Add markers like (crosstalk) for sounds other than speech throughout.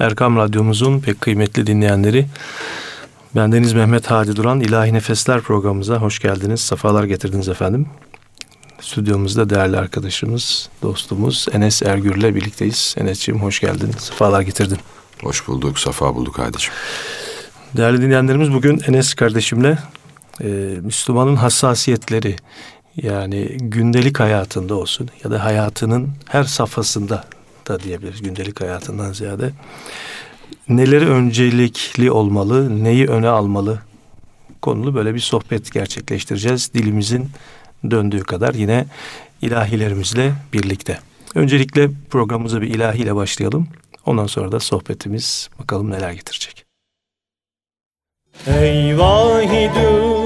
Erkam Radyomuzun pek kıymetli dinleyenleri. Bendeniz Mehmet Hadi Duran İlahi Nefesler programımıza hoş geldiniz. Safalar getirdiniz efendim. Stüdyomuzda değerli arkadaşımız, dostumuz Enes Ergür'le birlikteyiz. Enes'ciğim hoş geldin. Safalar getirdin. Hoş bulduk, safa bulduk Hadi'ciğim. Değerli dinleyenlerimiz bugün Enes kardeşimle e, Müslümanın hassasiyetleri yani gündelik hayatında olsun ya da hayatının her safhasında da diyebiliriz gündelik hayatından ziyade. Neleri öncelikli olmalı, neyi öne almalı konulu böyle bir sohbet gerçekleştireceğiz. Dilimizin döndüğü kadar yine ilahilerimizle birlikte. Öncelikle programımıza bir ilahiyle başlayalım. Ondan sonra da sohbetimiz bakalım neler getirecek. Ey ferdü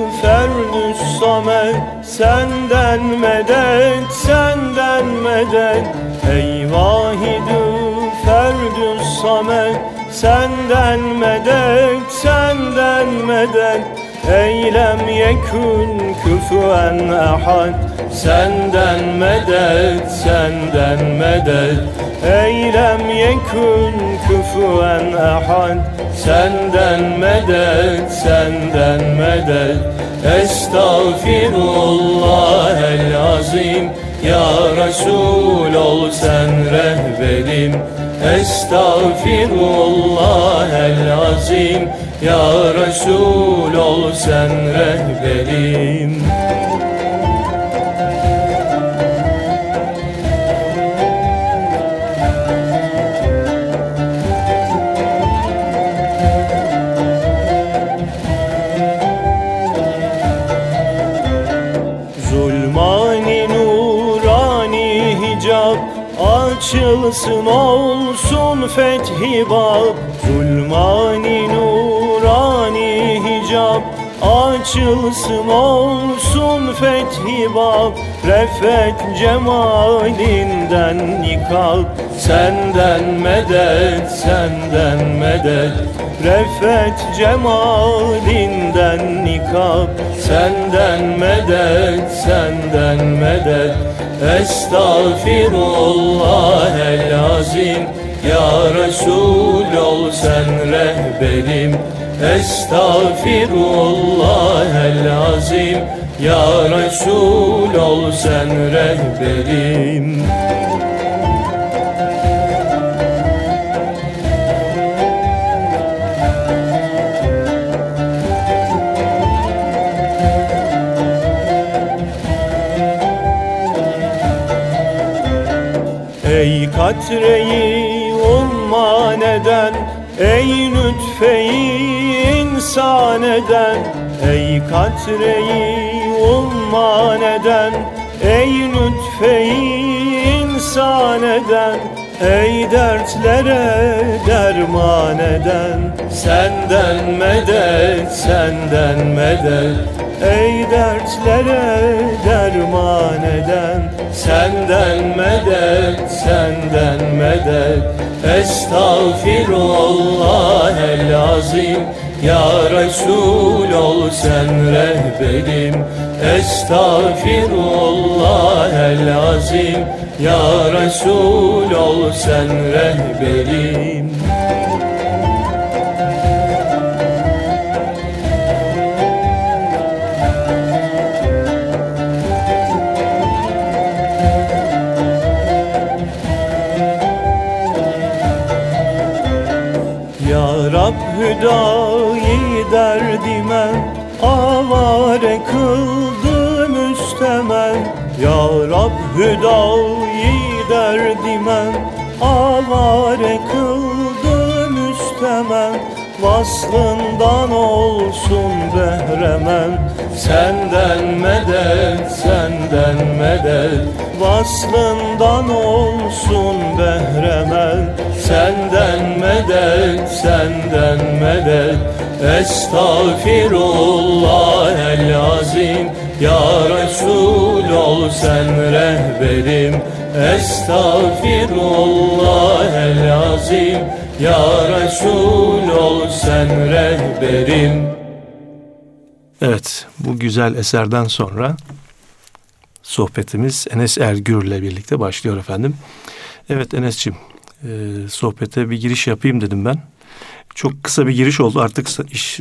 samet Senden medet, senden medet. Ey vahidü ferdü samet Senden medet, senden medet. Eylem yekun küfüen ahad Senden medet, senden medet. Eylem yekun küfüen ahad Senden medet, senden medet Estağfirullah el azim. Ya Resul ol sen rehberim. Estağfirullah el azim. Ya Resul ol sen rehberim Açılsın olsun fethi bab Zulmani nurani hicab. Açılsın olsun fethi bab Refet cemalinden nikab. Senden medet, senden medet Refet cemalinden nikab. Senden medet, senden medet Estağfirullah el azim Ya Resul ol sen rehberim. Estağfirullah el azim Ya Resul ol sen rehberim katreyi umman eden Ey lütfeyi insan eden. Ey katreyi umman eden Ey lütfeyi insan eden. Ey dertlere derman eden. Senden medet, senden medet Ey dertlere derman eden Senden medet, senden medet. Estağfirullah el azim. Ya Resul ol sen rehberim. Estağfirullah el azim. Ya Resul ol sen rehberim Ya Rab hüdayi derdime Avare kıldı müstemen Vaslından olsun behremen Senden medet, senden medet. Vaslından olsun behremen Senden medet, senden medet. Estağfirullah el azim Ya Resul sen rehberim Estağfirullah el azim Ya Resul ol sen rehberim Evet, bu güzel eserden sonra sohbetimiz Enes Ergür'le birlikte başlıyor efendim. Evet Enes'ciğim, e, sohbete bir giriş yapayım dedim ben. Çok kısa bir giriş oldu artık iş...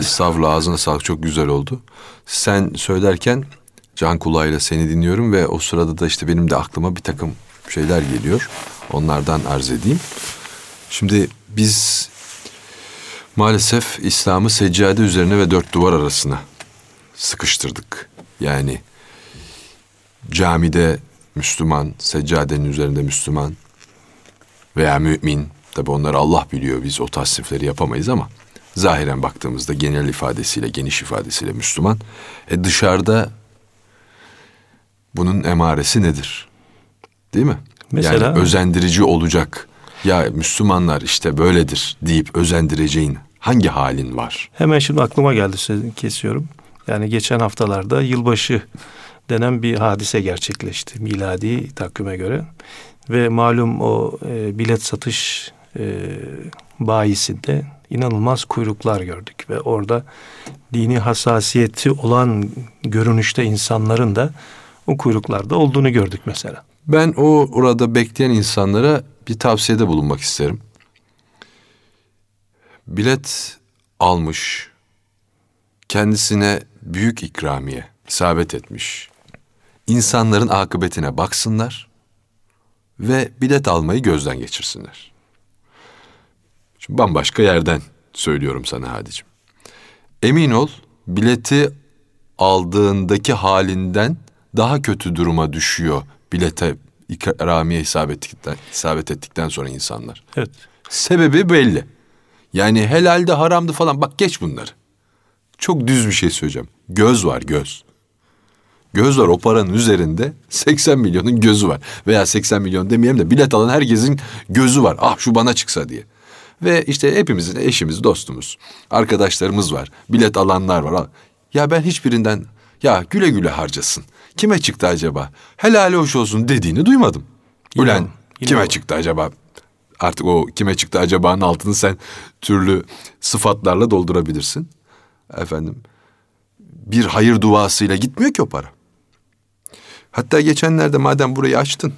Estağfurullah ağzına sağlık çok güzel oldu. Sen söylerken can kulağıyla seni dinliyorum ve o sırada da işte benim de aklıma bir takım şeyler geliyor. Onlardan arz edeyim. Şimdi biz maalesef İslam'ı seccade üzerine ve dört duvar arasına sıkıştırdık. Yani camide Müslüman, seccadenin üzerinde Müslüman veya mümin. Tabi onları Allah biliyor biz o tasnifleri yapamayız ama zahiren baktığımızda genel ifadesiyle, geniş ifadesiyle Müslüman. E dışarıda bunun emaresi nedir? Değil mi? Mesela, yani özendirici olacak. Ya Müslümanlar işte böyledir deyip özendireceğin hangi halin var? Hemen şimdi aklıma geldi kesiyorum. Yani geçen haftalarda yılbaşı denen bir hadise gerçekleşti miladi takvime göre. Ve malum o e, bilet satış e, bayisinde inanılmaz kuyruklar gördük. Ve orada dini hassasiyeti olan görünüşte insanların da o kuyruklarda olduğunu gördük mesela. Ben o orada bekleyen insanlara bir tavsiyede bulunmak isterim. Bilet almış, kendisine büyük ikramiye isabet etmiş. İnsanların akıbetine baksınlar ve bilet almayı gözden geçirsinler. Şimdi bambaşka yerden söylüyorum sana Hadicim. Emin ol bileti aldığındaki halinden daha kötü duruma düşüyor bilete ikramiye isabet ettikten, isabet ettikten sonra insanlar. Evet. Sebebi belli. Yani helalde haramdı falan bak geç bunları. Çok düz bir şey söyleyeceğim. Göz var göz. Göz var o paranın üzerinde (laughs) 80 milyonun gözü var. Veya 80 milyon demeyelim de bilet alan herkesin gözü var. Ah şu bana çıksa diye. Ve işte hepimizin eşimiz, dostumuz, arkadaşlarımız var. Bilet alanlar var. Ya ben hiçbirinden ya güle güle harcasın. Kime çıktı acaba? Helali hoş olsun dediğini duymadım. Ulan yine kime o. çıktı acaba? Artık o kime çıktı acaba'nın altını sen türlü sıfatlarla doldurabilirsin. Efendim bir hayır duasıyla gitmiyor ki o para. Hatta geçenlerde madem burayı açtın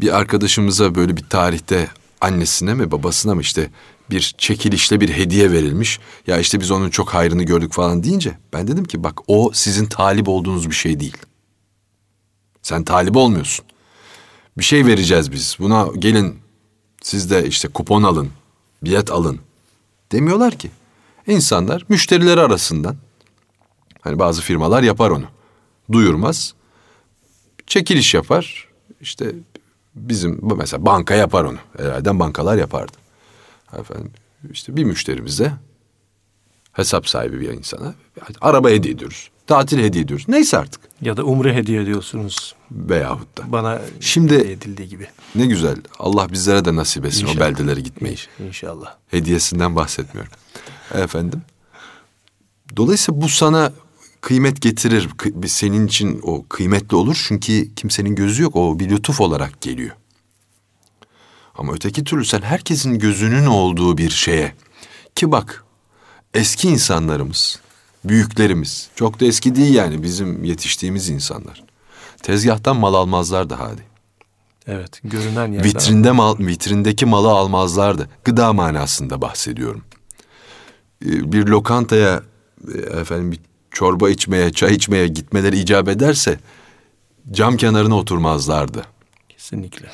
bir arkadaşımıza böyle bir tarihte annesine mi babasına mı işte bir çekilişle bir hediye verilmiş. Ya işte biz onun çok hayrını gördük falan deyince ben dedim ki bak o sizin talip olduğunuz bir şey değil. Sen talip olmuyorsun. Bir şey vereceğiz biz. Buna gelin siz de işte kupon alın, bilet alın demiyorlar ki. İnsanlar müşterileri arasından hani bazı firmalar yapar onu. Duyurmaz. Çekiliş yapar. İşte bizim mesela banka yapar onu. Herhalde bankalar yapardı. Efendim işte bir müşterimize hesap sahibi bir insana araba hediye ediyoruz. Tatil hediye ediyoruz. Neyse artık. Ya da umre hediye ediyorsunuz. Veyahut da. Bana Şimdi edildiği gibi. Ne güzel. Allah bizlere de nasip etsin İnşallah. o beldelere gitmeyi. İnşallah. Hediyesinden bahsetmiyorum. Efendim. Dolayısıyla bu sana kıymet getirir. Senin için o kıymetli olur. Çünkü kimsenin gözü yok. O bir lütuf olarak geliyor. Ama öteki türlü sen herkesin gözünün olduğu bir şeye ki bak eski insanlarımız, büyüklerimiz çok da eski değil yani bizim yetiştiğimiz insanlar. Tezgahtan mal almazlardı hadi. Evet, görünen yerden. Vitrinde mal, vitrindeki malı almazlardı. Gıda manasında bahsediyorum. Ee, bir lokantaya e, efendim bir çorba içmeye, çay içmeye gitmeleri icap ederse cam kenarına oturmazlardı. Kesinlikle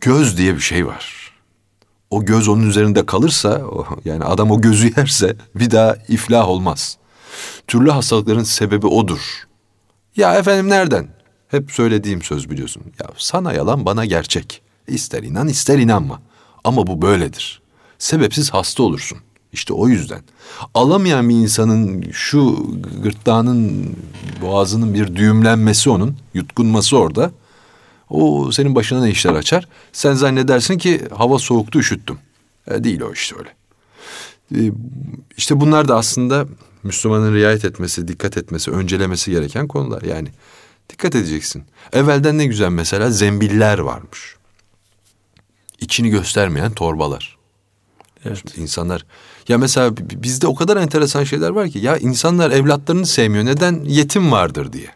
göz diye bir şey var. O göz onun üzerinde kalırsa yani adam o gözü yerse bir daha iflah olmaz. Türlü hastalıkların sebebi odur. Ya efendim nereden? Hep söylediğim söz biliyorsun. Ya sana yalan bana gerçek. İster inan ister inanma. Ama bu böyledir. Sebepsiz hasta olursun. İşte o yüzden. Alamayan bir insanın şu gırtlağının boğazının bir düğümlenmesi onun, yutkunması orada. O senin başına ne işler açar? Sen zannedersin ki hava soğuktu üşüttüm. E, değil o işte öyle. E, işte bunlar da aslında Müslümanın riayet etmesi, dikkat etmesi, öncelemesi gereken konular. Yani dikkat edeceksin. Evvelden ne güzel mesela zembiller varmış. İçini göstermeyen torbalar. Evet. Şimdi insanlar ya mesela bizde o kadar enteresan şeyler var ki ya insanlar evlatlarını sevmiyor. Neden? Yetim vardır diye.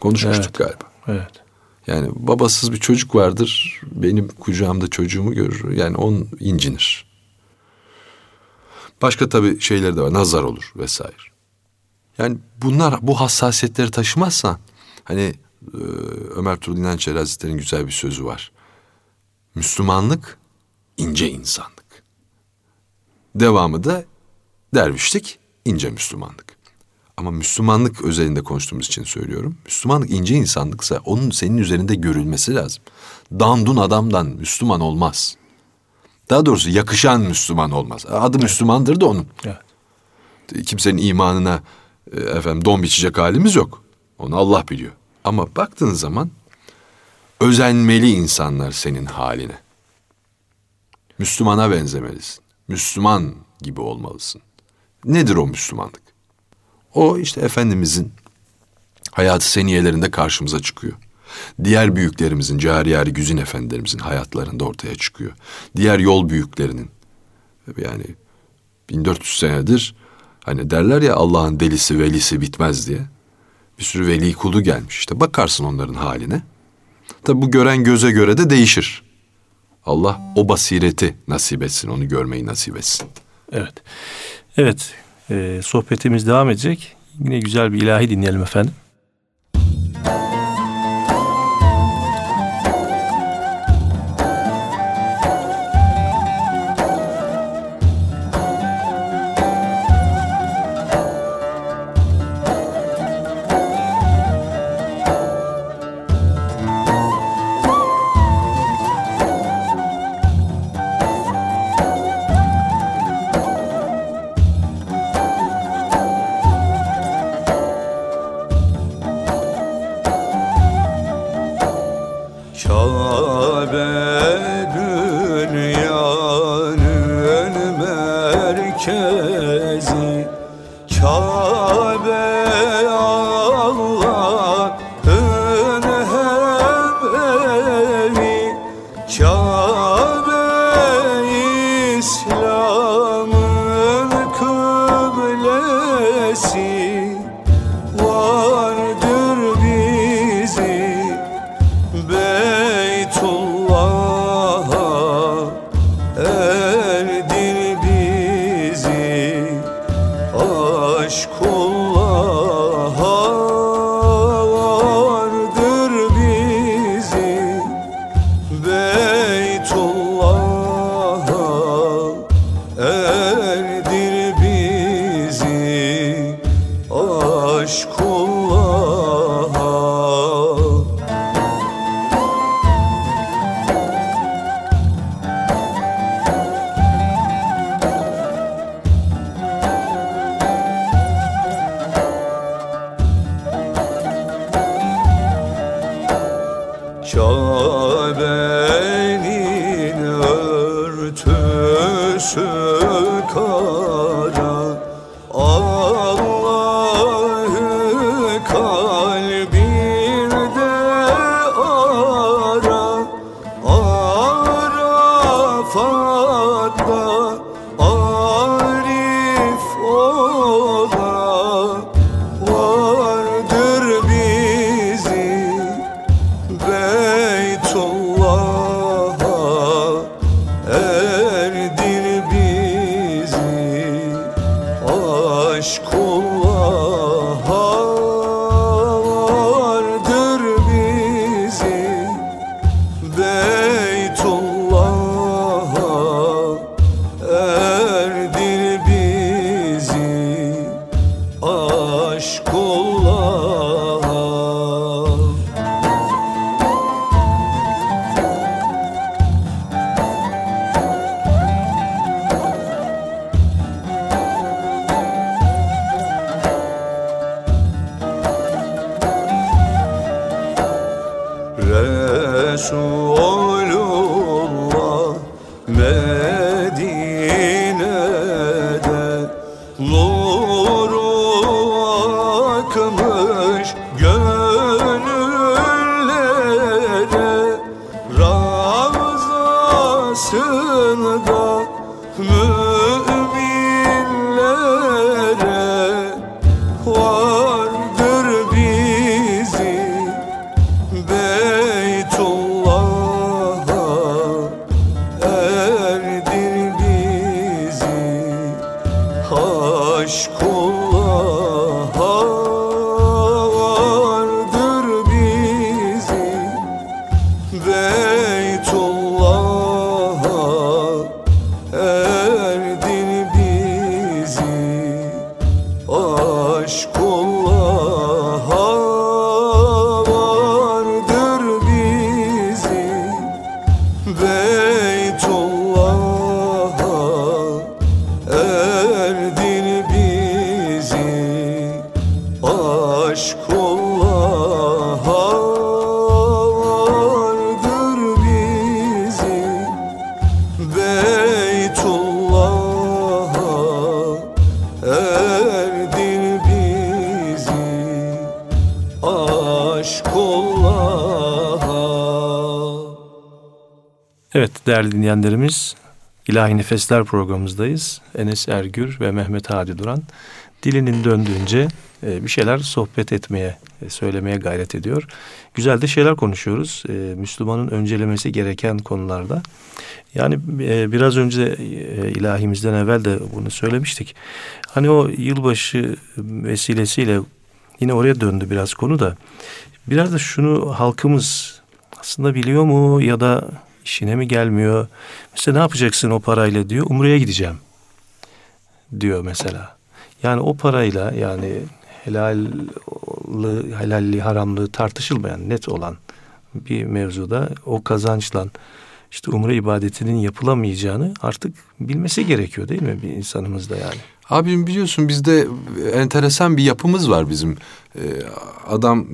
Konuşmuştuk evet. galiba. Evet. Yani babasız bir çocuk vardır. Benim kucağımda çocuğumu görür. Yani on incinir. Başka tabii şeyler de var. Nazar olur vesaire. Yani bunlar bu hassasiyetleri taşımazsa hani e, Ömer Tuğrul İnanç Hazretleri'nin güzel bir sözü var. Müslümanlık ince insanlık. Devamı da dervişlik ince Müslümanlık. Ama Müslümanlık özelinde konuştuğumuz için söylüyorum. Müslümanlık ince insanlıksa onun senin üzerinde görülmesi lazım. Dandun adamdan Müslüman olmaz. Daha doğrusu yakışan Müslüman olmaz. Adı Müslümandır da onun. Evet. Kimsenin imanına e, efendim don biçecek halimiz yok. Onu Allah biliyor. Ama baktığın zaman özenmeli insanlar senin haline. Müslümana benzemelisin. Müslüman gibi olmalısın. Nedir o Müslümanlık? O işte Efendimizin hayatı seniyelerinde karşımıza çıkıyor. Diğer büyüklerimizin, Cariyari Güzin efendilerimizin hayatlarında ortaya çıkıyor. Diğer yol büyüklerinin yani 1400 senedir hani derler ya Allah'ın delisi velisi bitmez diye. Bir sürü veli kulu gelmiş. İşte bakarsın onların haline. Tabi bu gören göze göre de değişir. Allah o basireti nasip etsin, onu görmeyi nasip etsin. Evet. Evet. E, sohbetimiz devam edecek. Yine güzel bir ilahi dinleyelim efendim. See. aşk olmaz escola. Değerli dinleyenlerimiz İlahi Nefesler programımızdayız. Enes Ergür ve Mehmet Hadi Duran dilinin döndüğünce e, bir şeyler sohbet etmeye, e, söylemeye gayret ediyor. Güzel de şeyler konuşuyoruz. E, Müslümanın öncelemesi gereken konularda. Yani biraz önce ilahimizden evvel de bunu söylemiştik. Hani o yılbaşı vesilesiyle yine oraya döndü biraz konu da. Biraz da şunu halkımız aslında biliyor mu ya da işine mi gelmiyor? Mesela ne yapacaksın o parayla diyor. Umre'ye gideceğim diyor mesela. Yani o parayla yani helalli, helalli, haramlığı tartışılmayan net olan bir mevzuda o kazançla işte umre ibadetinin yapılamayacağını artık bilmesi gerekiyor değil mi bir insanımız da yani? Abim biliyorsun bizde enteresan bir yapımız var bizim. Ee, adam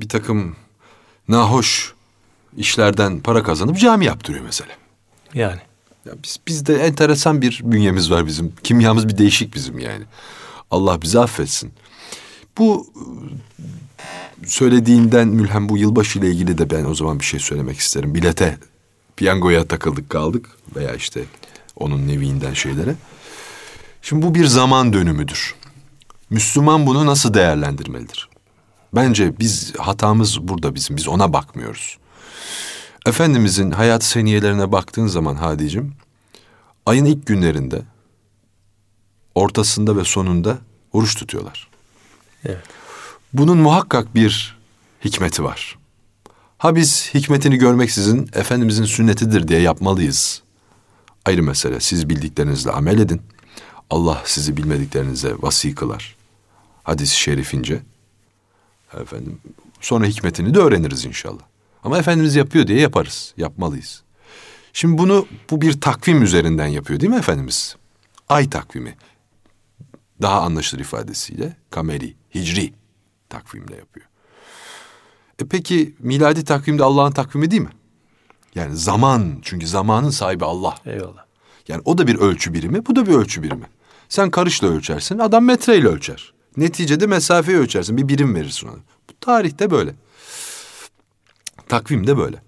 bir takım nahoş işlerden para kazanıp cami yaptırıyor mesela. Yani Ya biz bizde enteresan bir bünyemiz var bizim. Kimyamız bir değişik bizim yani. Allah bizi affetsin. Bu söylediğinden mülhem bu yılbaşı ile ilgili de ben o zaman bir şey söylemek isterim. Bilete, piyangoya takıldık kaldık veya işte onun neviinden şeylere. Şimdi bu bir zaman dönümüdür. Müslüman bunu nasıl değerlendirmelidir? Bence biz hatamız burada bizim. Biz ona bakmıyoruz. Efendimizin hayat seniyelerine baktığın zaman Hadicim, ayın ilk günlerinde, ortasında ve sonunda oruç tutuyorlar. evet. Bunun muhakkak bir hikmeti var. Ha biz hikmetini görmeksizin Efendimizin sünnetidir diye yapmalıyız. Ayrı mesele. Siz bildiklerinizle amel edin. Allah sizi bilmediklerinize vasi kılar. Hadis-i şerifince. Efendim sonra hikmetini de öğreniriz inşallah. Ama Efendimiz yapıyor diye yaparız. Yapmalıyız. Şimdi bunu bu bir takvim üzerinden yapıyor değil mi Efendimiz? Ay takvimi. Daha anlaşılır ifadesiyle kameri, hicri takvimle yapıyor. E peki miladi takvimde Allah'ın takvimi değil mi? Yani zaman çünkü zamanın sahibi Allah. Eyvallah. Yani o da bir ölçü birimi, bu da bir ölçü birimi. Sen karışla ölçersin, adam metreyle ölçer. Neticede mesafeyi ölçersin, bir birim verirsin ona. Bu tarihte böyle. Takvim de böyle.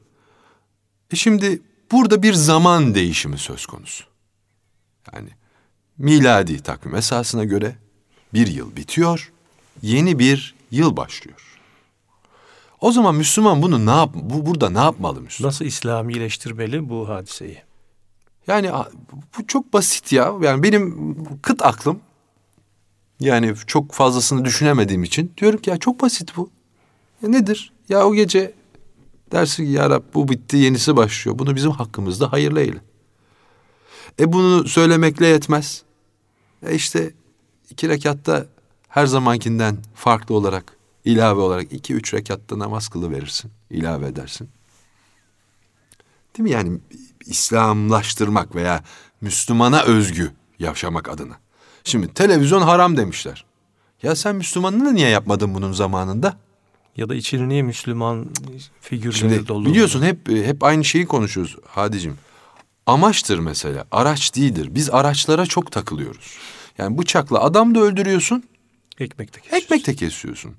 E şimdi burada bir zaman değişimi söz konusu. Yani miladi takvim esasına göre bir yıl bitiyor, yeni bir yıl başlıyor. O zaman Müslüman bunu ne yap bu burada ne yapmalı Müslüman? Nasıl İslamileştirmeli bu hadiseyi? Yani bu çok basit ya. Yani benim kıt aklım yani çok fazlasını düşünemediğim için diyorum ki ya çok basit bu. Ya nedir? Ya o gece dersin ki ya Rab bu bitti yenisi başlıyor. Bunu bizim hakkımızda hayırlı eyle. E bunu söylemekle yetmez. E işte iki rekatta her zamankinden farklı olarak ilave olarak iki üç rekatta namaz kılı verirsin. ilave edersin. Değil mi? Yani İslamlaştırmak veya Müslümana özgü yaşamak adına. Şimdi televizyon haram demişler. Ya sen Müslümanını niye yapmadın bunun zamanında? Ya da içini niye Müslüman figürleri Şimdi doldurmadın? biliyorsun hep hep aynı şeyi konuşuyoruz Hadicim. Amaçtır mesela, araç değildir. Biz araçlara çok takılıyoruz. Yani bıçakla adam da öldürüyorsun, Ekmek de kesiyorsun. ekmek de kesiyorsun.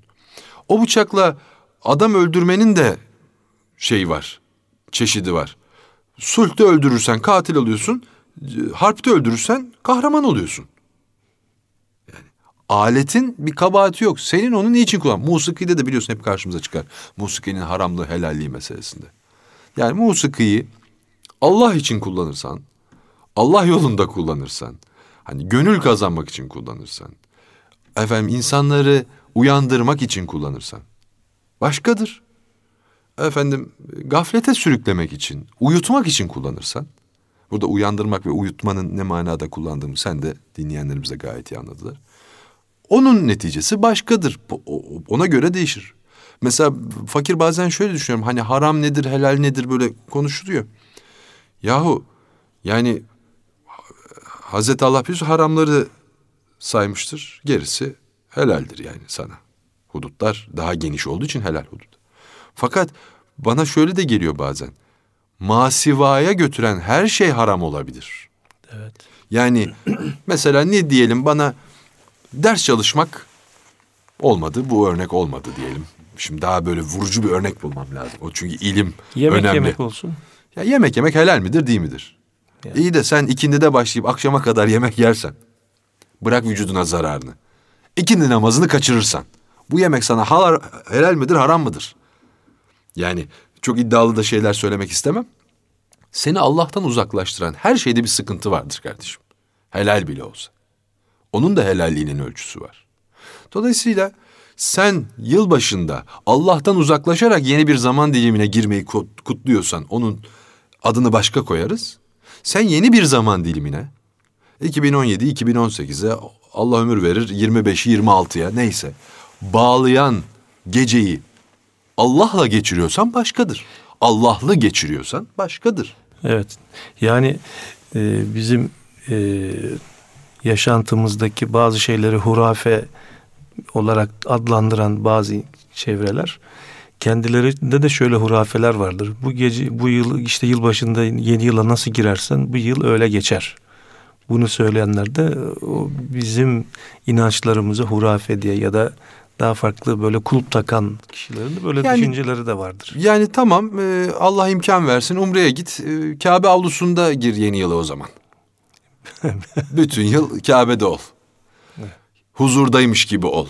O bıçakla adam öldürmenin de şey var, çeşidi var. Sulhte öldürürsen katil oluyorsun, harpte öldürürsen kahraman oluyorsun. Aletin bir kabahati yok. Senin onu niçin kullan? Musikide de biliyorsun hep karşımıza çıkar. Musikinin haramlığı, helalliği meselesinde. Yani musikiyi Allah için kullanırsan, Allah yolunda kullanırsan, Hani gönül kazanmak için kullanırsan, efendim insanları uyandırmak için kullanırsan başkadır. Efendim gaflete sürüklemek için, uyutmak için kullanırsan burada uyandırmak ve uyutmanın ne manada kullandığımı sen de dinleyenlerimiz de gayet iyi anladılar. Onun neticesi başkadır. Ona göre değişir. Mesela fakir bazen şöyle düşünüyorum. Hani haram nedir, helal nedir böyle konuşuluyor. Yahu yani Hazreti Allah bir haramları saymıştır. Gerisi helaldir yani sana. Hudutlar daha geniş olduğu için helal hudut. Fakat bana şöyle de geliyor bazen. Masivaya götüren her şey haram olabilir. Evet. Yani (clears throat) mesela ne diyelim bana ders çalışmak olmadı. Bu örnek olmadı diyelim. Şimdi daha böyle vurucu bir örnek bulmam lazım. O çünkü ilim Yemek önemli. yemek olsun. Ya yemek yemek helal midir değil midir? Yani. İyi de sen ikindide başlayıp akşama kadar yemek yersen. Bırak vücuduna zararını. İkindi namazını kaçırırsan. Bu yemek sana halar, helal midir haram mıdır? Yani çok iddialı da şeyler söylemek istemem. Seni Allah'tan uzaklaştıran her şeyde bir sıkıntı vardır kardeşim. Helal bile olsa. Onun da helalliğinin ölçüsü var. Dolayısıyla sen yılbaşında Allah'tan uzaklaşarak yeni bir zaman dilimine girmeyi kut- kutluyorsan onun adını başka koyarız. Sen yeni bir zaman dilimine 2017 2018'e Allah ömür verir 25'i 26'ya neyse bağlayan geceyi Allah'la geçiriyorsan başkadır. Allah'lı geçiriyorsan başkadır. Evet. Yani e, bizim e, yaşantımızdaki bazı şeyleri hurafe olarak adlandıran bazı çevreler kendilerinde de şöyle hurafeler vardır. Bu gece bu yıl işte yılbaşında yeni yıla nasıl girersen bu yıl öyle geçer. Bunu söyleyenler de bizim inançlarımızı hurafe diye ya da daha farklı böyle kulp takan kişilerin de böyle Yani- düşünceleri de vardır. Yani tamam e, Allah imkan versin Umre'ye git. E, Kabe avlusunda gir yeni yıla o zaman. (laughs) Bütün yıl Kabe'de ol. Huzurdaymış gibi ol.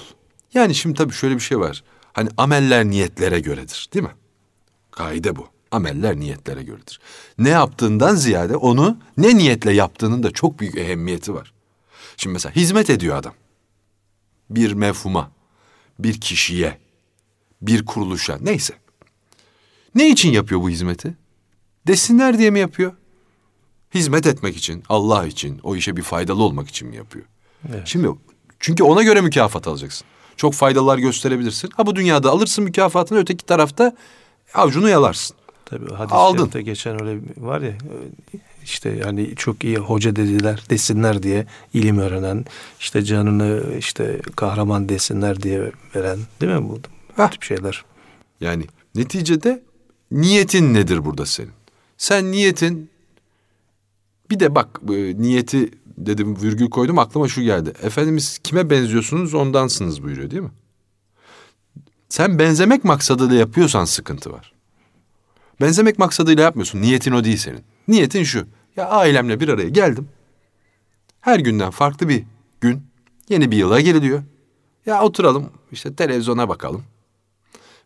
Yani şimdi tabii şöyle bir şey var. Hani ameller niyetlere göredir değil mi? Kaide bu. Ameller niyetlere göredir. Ne yaptığından ziyade onu ne niyetle yaptığının da çok büyük ehemmiyeti var. Şimdi mesela hizmet ediyor adam. Bir mefhuma, bir kişiye, bir kuruluşa neyse. Ne için yapıyor bu hizmeti? Desinler diye mi yapıyor? Hizmet etmek için, Allah için, o işe bir faydalı olmak için mi yapıyor? Evet. Şimdi çünkü ona göre mükafat alacaksın. Çok faydalar gösterebilirsin. Ha bu dünyada alırsın mükafatını öteki tarafta avucunu yalarsın. Tabii hadis-i geçen öyle var ya işte yani çok iyi hoca dediler desinler diye ilim öğrenen işte canını işte kahraman desinler diye veren değil mi bu, bu tip şeyler. Yani neticede niyetin nedir burada senin? Sen niyetin bir de bak e, niyeti dedim virgül koydum aklıma şu geldi. Efendimiz kime benziyorsunuz ondansınız buyuruyor değil mi? Sen benzemek maksadıyla yapıyorsan sıkıntı var. Benzemek maksadıyla yapmıyorsun. Niyetin o değil senin. Niyetin şu. Ya ailemle bir araya geldim. Her günden farklı bir gün. Yeni bir yıla giriliyor. Ya oturalım işte televizyona bakalım.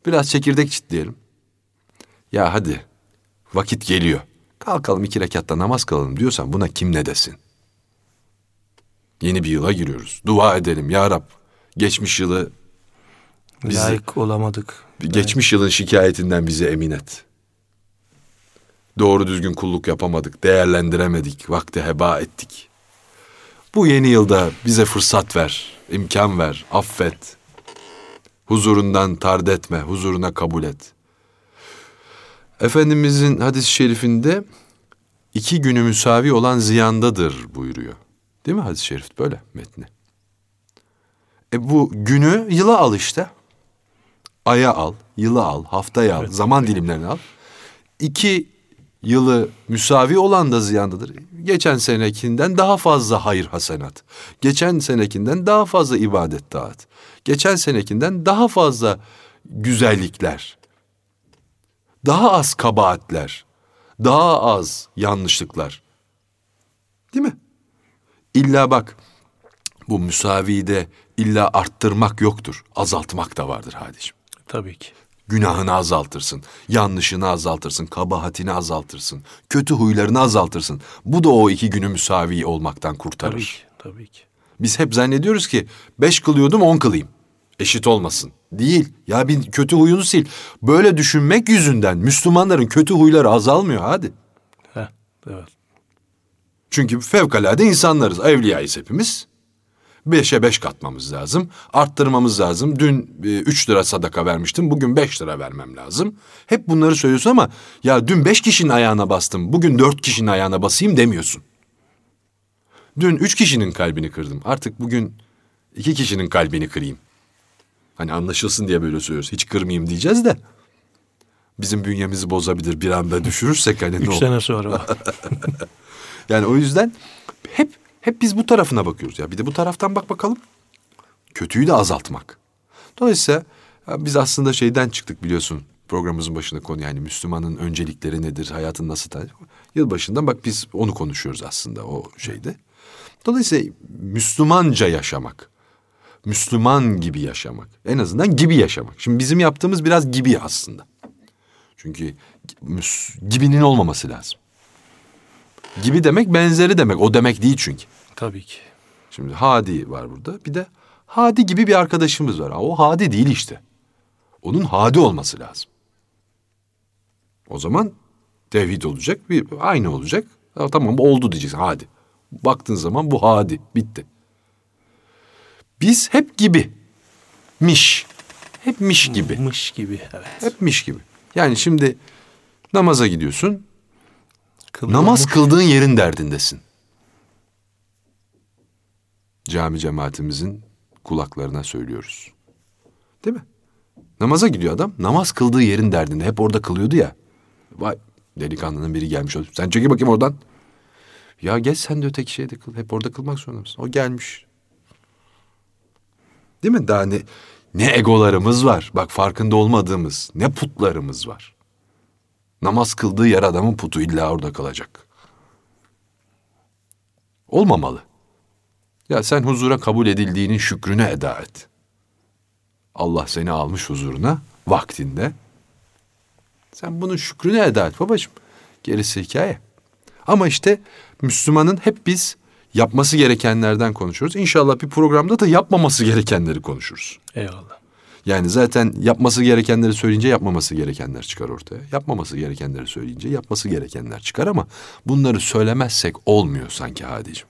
Biraz çekirdek çitleyelim. Ya hadi vakit geliyor. Kalkalım iki rekatta namaz kılalım diyorsan buna kim ne desin? Yeni bir yıla giriyoruz. Dua edelim ya Rab. Geçmiş yılı Bizi- Layık olamadık. Geçmiş yılın şikayetinden bize emin et. Doğru düzgün kulluk yapamadık, değerlendiremedik, vakti heba ettik. Bu yeni yılda bize fırsat ver, imkan ver, affet. Huzurundan tard etme, huzuruna kabul et. Efendimizin hadis-i şerifinde iki günü müsavi olan ziyandadır buyuruyor. Değil mi hadis-i şerif böyle metni? E bu günü yıla al işte aya al, yılı al, haftaya al, zaman dilimlerini al. İki yılı müsavi olan da ziyandadır. Geçen senekinden daha fazla hayır hasenat. Geçen senekinden daha fazla ibadet taat. Geçen senekinden daha fazla güzellikler. Daha az kabahatler. Daha az yanlışlıklar. Değil mi? İlla bak bu müsavide illa arttırmak yoktur. Azaltmak da vardır hadiciğim. Tabii ki. Günahını azaltırsın, yanlışını azaltırsın, kabahatini azaltırsın, kötü huylarını azaltırsın. Bu da o iki günü müsavi olmaktan kurtarır. Tabii ki. Tabii ki. Biz hep zannediyoruz ki beş kılıyordum on kılayım. Eşit olmasın. Değil. Ya bir kötü huyunu sil. Böyle düşünmek yüzünden Müslümanların kötü huyları azalmıyor hadi. Heh, evet. Çünkü fevkalade insanlarız. Evliyayız hepimiz. Beşe beş katmamız lazım. Arttırmamız lazım. Dün e, üç lira sadaka vermiştim. Bugün beş lira vermem lazım. Hep bunları söylüyorsun ama ya dün beş kişinin ayağına bastım. Bugün dört kişinin ayağına basayım demiyorsun. Dün üç kişinin kalbini kırdım. Artık bugün iki kişinin kalbini kırayım. Hani anlaşılsın diye böyle söylüyoruz. Hiç kırmayayım diyeceğiz de. Bizim bünyemizi bozabilir bir anda düşürürsek hani ne Üç olur? sene sonra. (laughs) Yani o yüzden hep hep biz bu tarafına bakıyoruz ya. Bir de bu taraftan bak bakalım. Kötüyü de azaltmak. Dolayısıyla biz aslında şeyden çıktık biliyorsun programımızın başında konu yani Müslümanın öncelikleri nedir, hayatın nasıl ta- Yılbaşından bak biz onu konuşuyoruz aslında o şeyde. Dolayısıyla Müslümanca yaşamak. Müslüman gibi yaşamak. En azından gibi yaşamak. Şimdi bizim yaptığımız biraz gibi aslında. Çünkü gibinin olmaması lazım. Gibi demek benzeri demek. O demek değil çünkü. Tabii ki. Şimdi Hadi var burada. Bir de Hadi gibi bir arkadaşımız var. O Hadi değil işte. Onun Hadi olması lazım. O zaman tevhid olacak. Bir, aynı olacak. Ha, tamam oldu diyeceksin. Hadi. Baktığın zaman bu Hadi. Bitti. Biz hep gibi. Miş. Hep miş gibi. Mış gibi evet. Hepmiş gibi. Yani şimdi namaza gidiyorsun. Kılınmış. Namaz kıldığın yerin derdindesin. Cami cemaatimizin kulaklarına söylüyoruz. Değil mi? Namaza gidiyor adam. Namaz kıldığı yerin derdinde. Hep orada kılıyordu ya. Vay delikanlının biri gelmiş. Sen çekil bakayım oradan. Ya geç sen de öteki şeyde kıl. Hep orada kılmak zorunda mısın? O gelmiş. Değil mi? Daha ne, ne egolarımız var. Bak farkında olmadığımız ne putlarımız var. Namaz kıldığı yer adamın putu illa orada kalacak. Olmamalı. Ya sen huzura kabul edildiğinin şükrünü eda et. Allah seni almış huzuruna vaktinde. Sen bunun şükrünü eda et babacığım. Gerisi hikaye. Ama işte Müslümanın hep biz yapması gerekenlerden konuşuyoruz. İnşallah bir programda da yapmaması gerekenleri konuşuruz. Eyvallah. Yani zaten yapması gerekenleri söyleyince yapmaması gerekenler çıkar ortaya. Yapmaması gerekenleri söyleyince yapması gerekenler çıkar ama bunları söylemezsek olmuyor sanki Hadi'cim.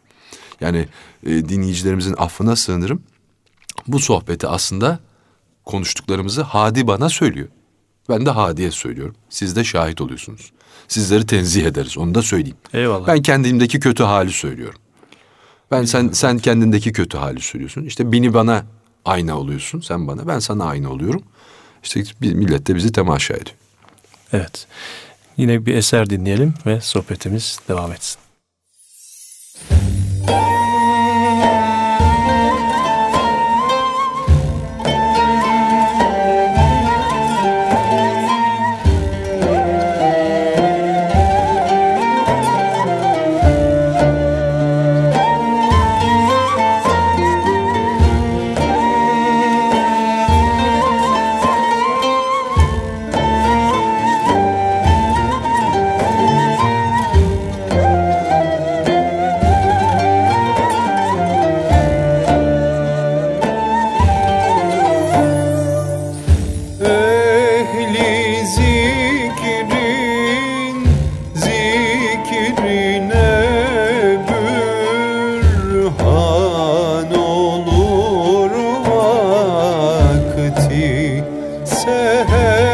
Yani e, dinleyicilerimizin affına sığınırım. Bu sohbeti aslında konuştuklarımızı Hadi bana söylüyor. Ben de Hadi'ye söylüyorum. Siz de şahit oluyorsunuz. Sizleri tenzih ederiz onu da söyleyeyim. Eyvallah. Ben kendimdeki kötü hali söylüyorum. Ben sen sen kendindeki kötü hali söylüyorsun. İşte beni bana ayna oluyorsun. Sen bana ben sana ayna oluyorum. İşte bir millet de bizi temaşa ediyor. Evet. Yine bir eser dinleyelim ve sohbetimiz devam etsin. Gönül hey.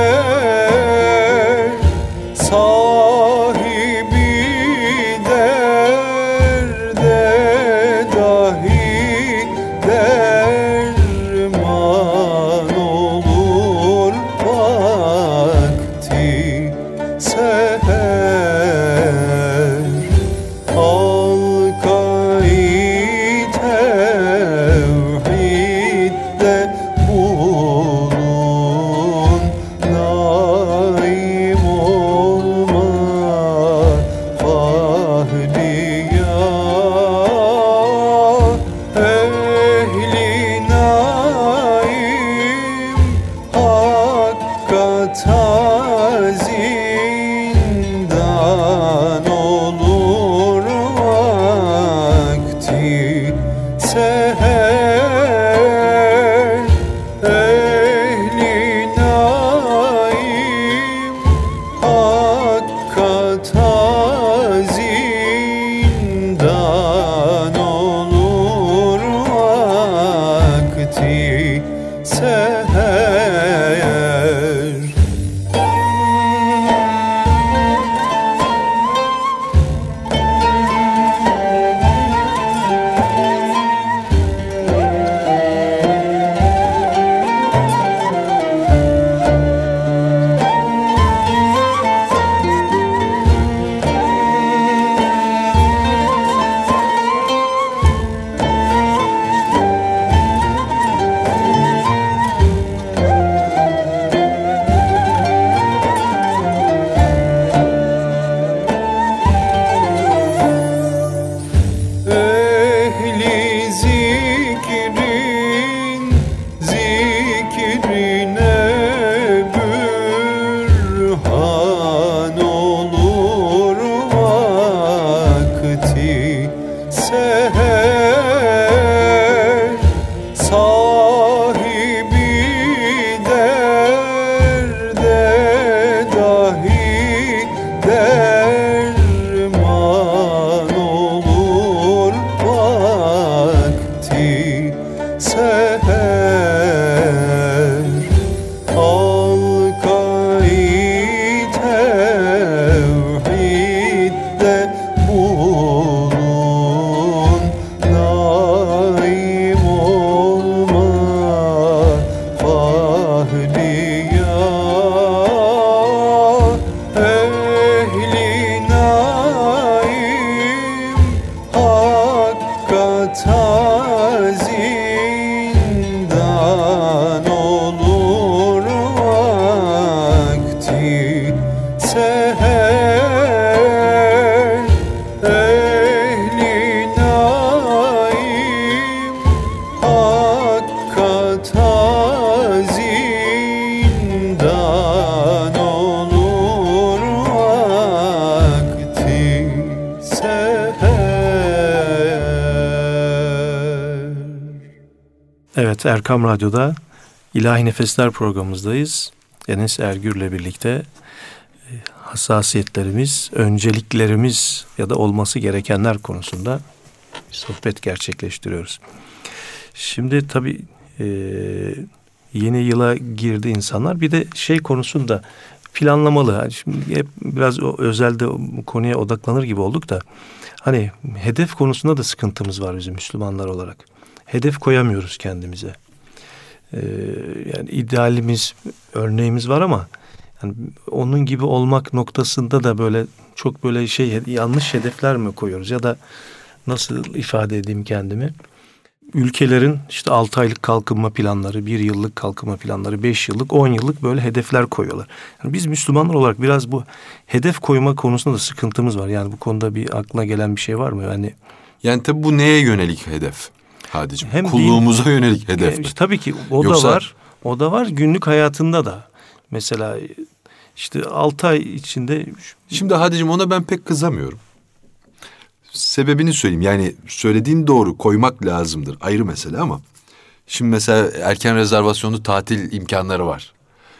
Evet Erkam Radyo'da İlahi Nefesler programımızdayız. Enes Ergür'le birlikte e, hassasiyetlerimiz, önceliklerimiz ya da olması gerekenler konusunda sohbet gerçekleştiriyoruz. Şimdi tabii e, yeni yıla girdi insanlar. Bir de şey konusunda planlamalı. Hani Şimdi hep biraz özelde konuya odaklanır gibi olduk da hani hedef konusunda da sıkıntımız var bizim Müslümanlar olarak. Hedef koyamıyoruz kendimize. Ee, yani idealimiz, örneğimiz var ama yani onun gibi olmak noktasında da böyle çok böyle şey yanlış hedefler mi koyuyoruz ya da nasıl ifade edeyim kendimi? Ülkelerin işte 6 aylık kalkınma planları, 1 yıllık kalkınma planları, 5 yıllık, 10 yıllık böyle hedefler koyuyorlar. Yani biz Müslümanlar olarak biraz bu hedef koyma konusunda da sıkıntımız var. Yani bu konuda bir aklına gelen bir şey var mı? Yani Yani tabii bu neye yönelik hedef? Hadicim. Hem Kulluğumuza yönelik hedef E, işte tabii ki o Yoksa- da var. O da var günlük hayatında da. Mesela işte 6 ay içinde Şimdi Hadicim ona ben pek kızamıyorum. Sebebini söyleyeyim. Yani söylediğin doğru koymak lazımdır. Ayrı mesele ama. Şimdi mesela erken rezervasyonlu tatil imkanları var.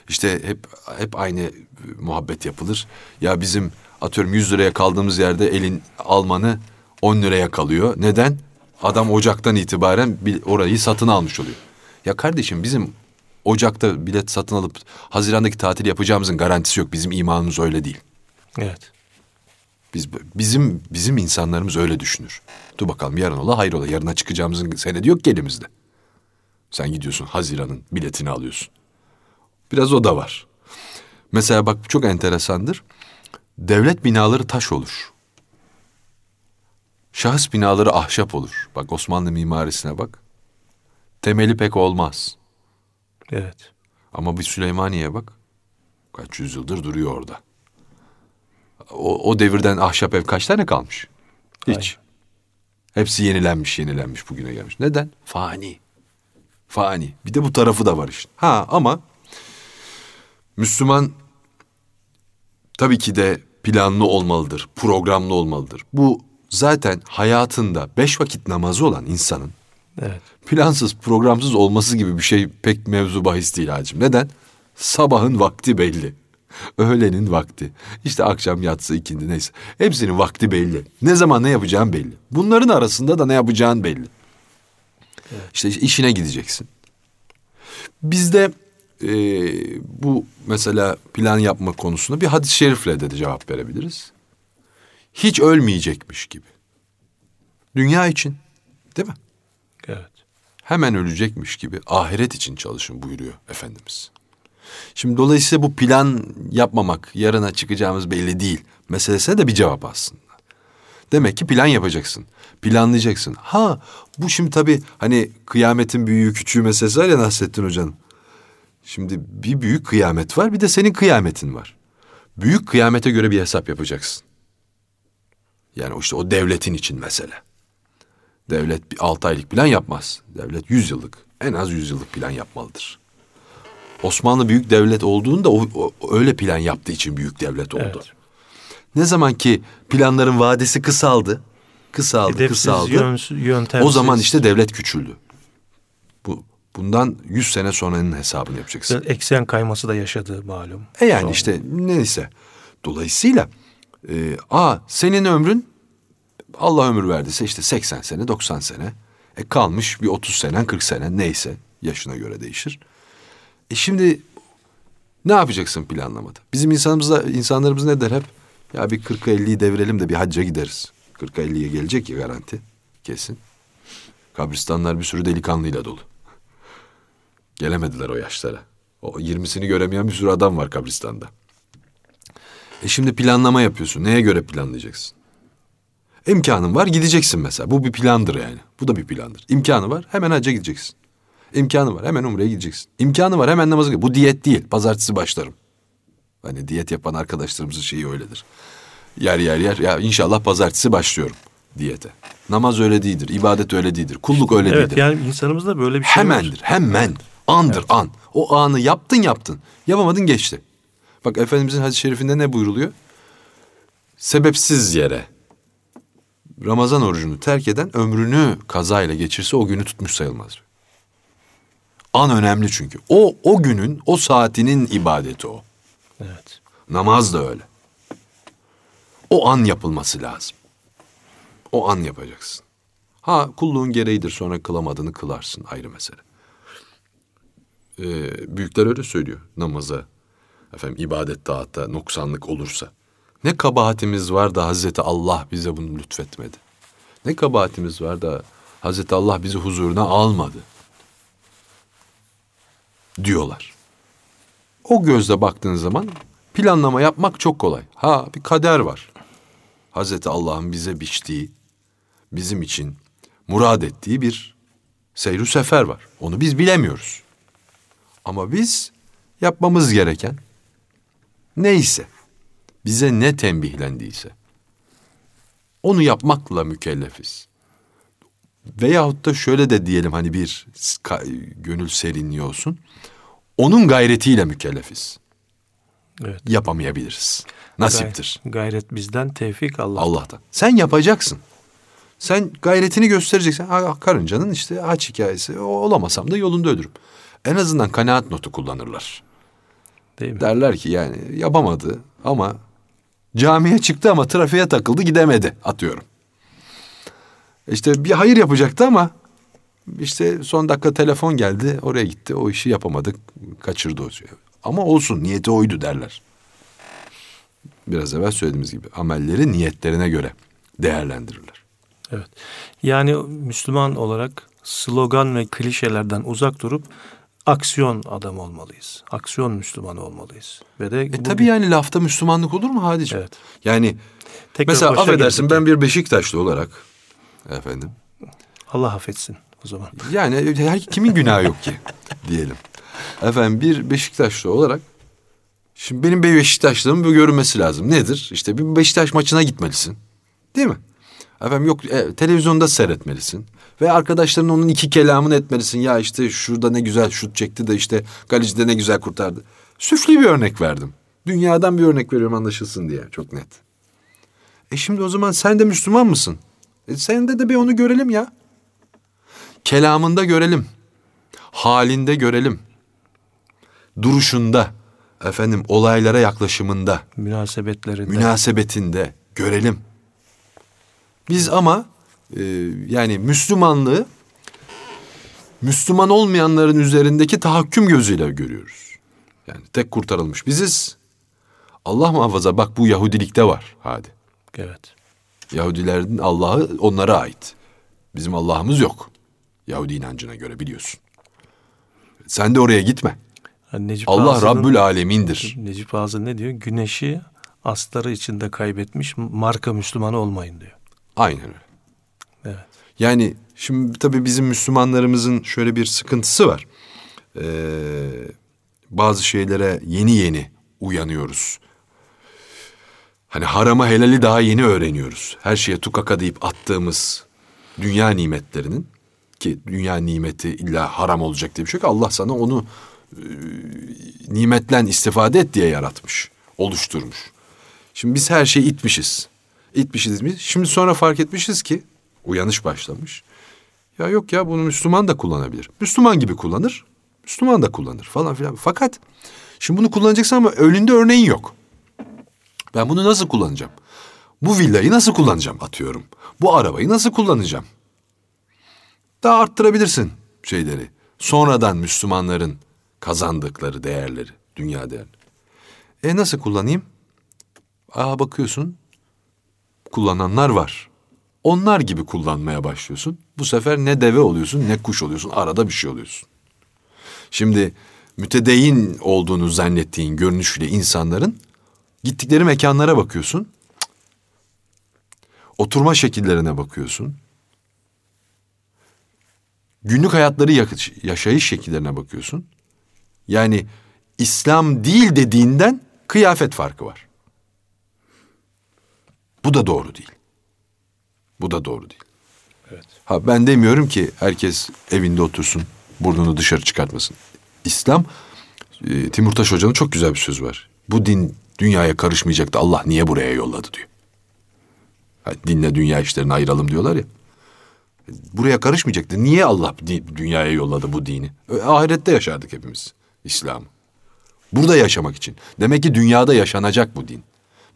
İşte hep hep aynı e, muhabbet yapılır. Ya bizim atıyorum 100 liraya kaldığımız yerde elin Almanı 10 liraya kalıyor. Neden? Adam Ocak'tan itibaren orayı satın almış oluyor. Ya kardeşim bizim Ocak'ta bilet satın alıp Haziran'daki tatil yapacağımızın garantisi yok. Bizim imanımız öyle değil. evet. Biz bizim bizim insanlarımız öyle düşünür. Dur bakalım yarın ola hayır ola. Yarına çıkacağımızın senedi yok ki elimizde. Sen gidiyorsun Haziran'ın biletini alıyorsun. Biraz o da var. Mesela bak çok enteresandır. Devlet binaları taş olur. Şahıs binaları ahşap olur. Bak Osmanlı mimarisine bak. Temeli pek olmaz. Evet. Ama bir Süleymaniye bak. Kaç yüzyıldır duruyor orada. O, o devirden ahşap ev kaç tane kalmış? Hiç. Aynen. Hepsi yenilenmiş, yenilenmiş bugüne gelmiş. Neden? Fani. Fani. Bir de bu tarafı da var işte. Ha ama Müslüman tabii ki de planlı olmalıdır, programlı olmalıdır. Bu zaten hayatında beş vakit namazı olan insanın Evet. plansız, programsız olması gibi bir şey pek mevzu bahis değil hacım. Neden? Sabahın vakti belli. Öğlenin vakti. İşte akşam yatsı ikindi neyse. Hepsinin vakti belli. Ne zaman ne yapacağın belli. Bunların arasında da ne yapacağın belli. İşte işine gideceksin. Bizde e, bu mesela plan yapma konusunda bir hadis-i şerifle de cevap verebiliriz. Hiç ölmeyecekmiş gibi. Dünya için değil mi? Evet. hemen ölecekmiş gibi ahiret için çalışın buyuruyor Efendimiz. Şimdi dolayısıyla bu plan yapmamak, yarına çıkacağımız belli değil meselesine de bir cevap aslında. Demek ki plan yapacaksın, planlayacaksın. Ha bu şimdi tabii hani kıyametin büyüğü küçüğü meselesi var ya Nasrettin Hoca'nın. Şimdi bir büyük kıyamet var bir de senin kıyametin var. Büyük kıyamete göre bir hesap yapacaksın. Yani işte o devletin için mesela. Devlet bir altı aylık plan yapmaz. Devlet yüz yıllık, en az yüz yıllık plan yapmalıdır. Osmanlı büyük devlet olduğunda o, o- öyle plan yaptığı için büyük devlet oldu. Evet. Ne zaman ki planların vadesi kısaldı, Kısaldı, Hedefsiz, kısaldı. yöntemsiz. O zaman işte devlet küçüldü. Bu bundan 100 sene sonranın hesabını yapacaksın. eksen kayması da yaşadı malum. E yani Sonra. işte neyse. Dolayısıyla e, a senin ömrün Allah ömür verdiyse işte 80 sene 90 sene. E kalmış bir 30 senen 40 senen neyse yaşına göre değişir. E şimdi ne yapacaksın planlamada? Bizim insanımızda insanlarımız ne der hep? Ya bir 40'a 50'yi devirelim de bir hacca gideriz. 40'a 50'ye gelecek ya garanti kesin. Kabristanlar bir sürü delikanlıyla dolu. Gelemediler o yaşlara. O 20'sini göremeyen bir sürü adam var kabristanda. E şimdi planlama yapıyorsun. Neye göre planlayacaksın? İmkanın var gideceksin mesela. Bu bir plandır yani. Bu da bir plandır. İmkanı var hemen hacca gideceksin. İmkanı var hemen umreye gideceksin. İmkanı var hemen namaza Bu diyet değil. Pazartesi başlarım. Hani diyet yapan arkadaşlarımızın şeyi öyledir. Yer yer yer. Ya inşallah pazartesi başlıyorum diyete. Namaz öyle değildir. ibadet öyle değildir. Kulluk öyle Evet değildir. yani insanımızda böyle bir şey Hemendir. var. Hemen. Andır an. O anı yaptın yaptın. Yapamadın geçti. Bak Efendimizin hadis-i şerifinde ne buyruluyor? Sebepsiz yere Ramazan orucunu terk eden ömrünü kazayla geçirse o günü tutmuş sayılmaz. An önemli çünkü. O o günün, o saatinin ibadeti o. Evet. Namaz da öyle. O an yapılması lazım. O an yapacaksın. Ha kulluğun gereğidir sonra kılamadığını kılarsın ayrı mesele. Ee, büyükler öyle söylüyor namaza. Efendim ibadet taatta noksanlık olursa. Ne kabahatimiz var da Hazreti Allah bize bunu lütfetmedi. Ne kabahatimiz var da Hazreti Allah bizi huzuruna almadı. Diyorlar. O gözle baktığın zaman planlama yapmak çok kolay. Ha bir kader var. Hazreti Allah'ın bize biçtiği, bizim için murad ettiği bir seyru sefer var. Onu biz bilemiyoruz. Ama biz yapmamız gereken neyse, bize ne tembihlendiyse onu yapmakla mükellefiz. Veyahut da şöyle de diyelim hani bir gönül serinliği olsun. Onun gayretiyle mükellefiz. Evet. Yapamayabiliriz. Nasiptir. Gay- Gayret bizden, tevfik Allah. Allah'tan. Sen yapacaksın. Sen gayretini göstereceksin. Ha, karıncanın işte aç hikayesi. O, olamasam da yolunda ölürüm. En azından kanaat notu kullanırlar. Değil mi? Derler ki yani yapamadı ama camiye çıktı ama trafiğe takıldı gidemedi atıyorum. İşte bir hayır yapacaktı ama işte son dakika telefon geldi oraya gitti o işi yapamadık kaçırdı o şeyi. Ama olsun niyeti oydu derler. Biraz evvel söylediğimiz gibi amelleri niyetlerine göre değerlendirirler. Evet. Yani Müslüman olarak slogan ve klişelerden uzak durup aksiyon adam olmalıyız. Aksiyon Müslümanı olmalıyız. Ve de E bu tabii bir- yani lafta Müslümanlık olur mu Hadiciğim? Evet. Yani Tekrar mesela affedersin geldik. ben bir Beşiktaşlı olarak efendim Allah affetsin o zaman. Yani her kimin günahı yok ki (laughs) diyelim. Efendim bir Beşiktaşlı olarak şimdi benim bir Beşiktaşlığımın bir görünmesi lazım. Nedir? İşte bir Beşiktaş maçına gitmelisin. Değil mi? Efendim yok e, televizyonda seyretmelisin. Ve arkadaşların onun iki kelamını etmelisin. Ya işte şurada ne güzel şut çekti de işte kaleci de ne güzel kurtardı. Süfli bir örnek verdim. Dünyadan bir örnek veriyorum anlaşılsın diye çok net. E şimdi o zaman sen de Müslüman mısın? E sen de de bir onu görelim ya. Kelamında görelim. Halinde görelim. Duruşunda, efendim olaylara yaklaşımında, Münasebetlerinde. münasebetinde görelim. Biz ama e, yani Müslümanlığı Müslüman olmayanların üzerindeki tahakküm gözüyle görüyoruz. Yani tek kurtarılmış biziz. Allah muhafaza bak bu Yahudilikte var hadi. evet. Yahudilerin Allah'ı onlara ait. Bizim Allah'ımız yok. Yahudi inancına göre biliyorsun. Sen de oraya gitme. Yani Necip Allah Fazıl'ın- Rabbül Alemin'dir. Necip Fazıl ne diyor? Güneşi astarı içinde kaybetmiş marka Müslümanı olmayın diyor. Aynen öyle. Evet. Yani şimdi tabii bizim Müslümanlarımızın şöyle bir sıkıntısı var. Ee, bazı şeylere yeni yeni uyanıyoruz. Hani harama helali daha yeni öğreniyoruz. Her şeye tukaka deyip attığımız dünya nimetlerinin ki dünya nimeti illa haram olacak diye bir şey yok. Allah sana onu e, nimetten istifade et diye yaratmış, oluşturmuş. Şimdi biz her şeyi itmişiz. İtmişiz itmişiz. Şimdi sonra fark etmişiz ki uyanış başlamış. Ya yok ya bunu Müslüman da kullanabilir. Müslüman gibi kullanır. Müslüman da kullanır falan filan. Fakat şimdi bunu kullanacaksın ama önünde örneğin yok. Ben bunu nasıl kullanacağım? Bu villayı nasıl kullanacağım atıyorum. Bu arabayı nasıl kullanacağım? Daha arttırabilirsin şeyleri. Sonradan Müslümanların kazandıkları değerleri, dünya değerleri. E nasıl kullanayım? Aa bakıyorsun kullananlar var. Onlar gibi kullanmaya başlıyorsun. Bu sefer ne deve oluyorsun ne kuş oluyorsun. Arada bir şey oluyorsun. Şimdi mütedeyyin olduğunu zannettiğin görünüşüyle insanların gittikleri mekanlara bakıyorsun. Oturma şekillerine bakıyorsun. Günlük hayatları yaşayış şekillerine bakıyorsun. Yani İslam değil dediğinden kıyafet farkı var. Bu da doğru değil. Bu da doğru değil. Evet. Ha ben demiyorum ki herkes evinde otursun, burnunu dışarı çıkartmasın. İslam e, Timurtaş Hoca'nın çok güzel bir sözü var. Bu din dünyaya karışmayacaktı. Allah niye buraya yolladı diyor. Ha, dinle dünya işlerini ayıralım diyorlar ya. Buraya karışmayacaktı. Niye Allah dünyaya yolladı bu dini? Ö- Ahirette yaşardık hepimiz İslam'ı. Burada yaşamak için. Demek ki dünyada yaşanacak bu din.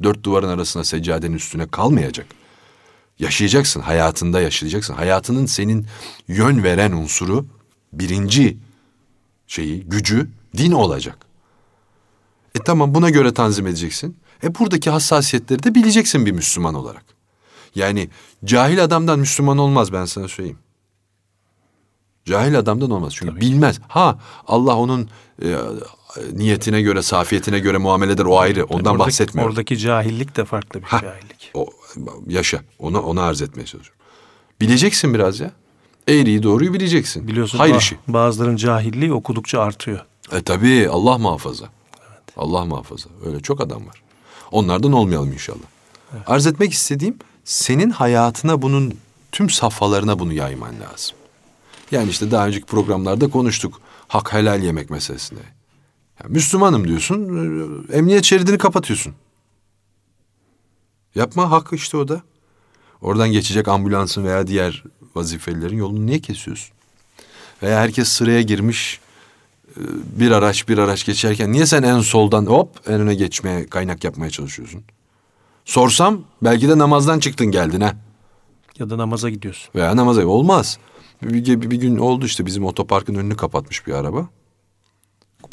Dört duvarın arasına seccadenin üstüne kalmayacak. Yaşayacaksın, hayatında yaşayacaksın. Hayatının senin yön veren unsuru, birinci şeyi, gücü din olacak. E tamam buna göre tanzim edeceksin. E buradaki hassasiyetleri de bileceksin bir Müslüman olarak. Yani cahil adamdan Müslüman olmaz ben sana söyleyeyim. Cahil adamdan olmaz çünkü bilmez. Ha Allah onun e, niyetine göre, safiyetine göre muamele eder o ayrı. Ondan Oradaki- bahsetmiyorum. Oradaki cahillik de farklı bir Ha, cahillik. O yaşa. Ona ona arz etmeye çalışıyorum. Bileceksin biraz ya. Eğriyi doğruyu bileceksin. Biliyorsun Hayır işi. bazıların cahilliği okudukça artıyor. E tabii Allah muhafaza. Allah muhafaza. Öyle çok adam var. Onlardan olmayalım inşallah. Arz etmek istediğim senin hayatına bunun tüm safhalarına bunu yayman lazım. Yani işte daha önceki programlarda konuştuk. Hak helal yemek meselesinde. Ya Müslümanım diyorsun, e, emniyet şeridini kapatıyorsun. Yapma hak işte o da. Oradan geçecek ambulansın veya diğer vazifelilerin yolunu niye kesiyorsun? Veya herkes sıraya girmiş, e, bir araç bir araç geçerken niye sen en soldan hop en öne geçmeye kaynak yapmaya çalışıyorsun? Sorsam belki de namazdan çıktın geldin ha. Ya da namaza gidiyorsun. Veya namaza olmaz. Bir, bir, bir gün oldu işte bizim otoparkın önünü kapatmış bir araba.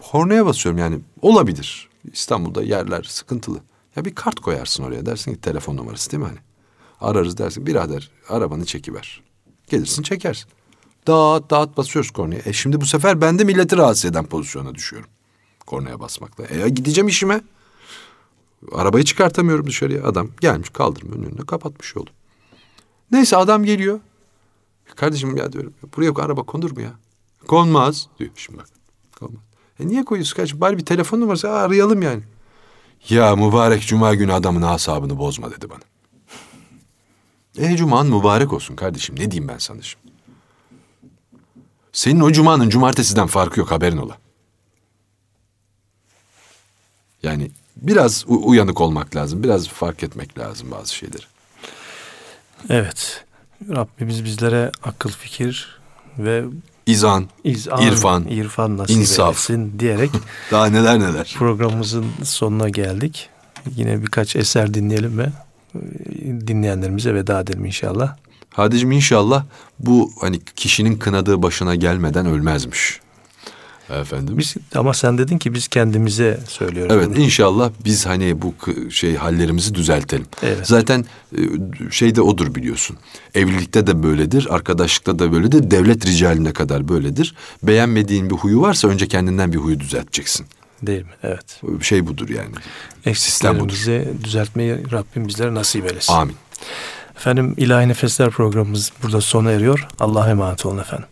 Hornaya basıyorum yani olabilir. İstanbul'da yerler sıkıntılı. Ya bir kart koyarsın oraya dersin ki telefon numarası değil mi hani? Ararız dersin birader arabanı çekiver. Gelirsin çekersin. Dağıt dağıt basıyoruz kornaya. E şimdi bu sefer ben de milleti rahatsız eden pozisyona düşüyorum. Kornaya basmakla. E ya gideceğim işime. Arabayı çıkartamıyorum dışarıya. Adam gelmiş kaldırım önünde kapatmış yolu. Neyse adam geliyor. Kardeşim ya diyorum buraya araba konur mu ya? Konmaz diyor şimdi bak. Konmaz. E niye koyuyorsun kardeşim? Bari bir telefon numarası arayalım yani. Ya mübarek cuma günü adamın asabını bozma dedi bana. E cuman mübarek olsun kardeşim. Ne diyeyim ben sana şimdi? Senin o cumanın cumartesiden farkı yok haberin ola. Yani biraz uyanık olmak lazım. Biraz fark etmek lazım bazı şeyleri. Evet. Rabbimiz bizlere akıl fikir ve İzan, izan, İrfan, irfan nasip insaf. eylesin diyerek (laughs) daha neler neler. programımızın sonuna geldik. Yine birkaç eser dinleyelim ve e, dinleyenlerimize veda edelim inşallah. Hadicim inşallah bu hani kişinin kınadığı başına gelmeden ölmezmiş. Efendim. Biz ama sen dedin ki biz kendimize söylüyoruz. Evet bunu. inşallah biz hani bu şey hallerimizi düzeltelim. Evet. Zaten e, şey de odur biliyorsun. Evlilikte de böyledir, arkadaşlıkta da böyledir, devlet ricaline kadar böyledir. Beğenmediğin bir huyu varsa önce kendinden bir huyu düzelteceksin. Değil mi? Evet. Şey budur yani. Eksiklerimizi düzeltmeyi Rabbim bizlere nasip eylesin. Amin. Efendim İlahi Nefesler programımız burada sona eriyor. Allah'a emanet olun efendim.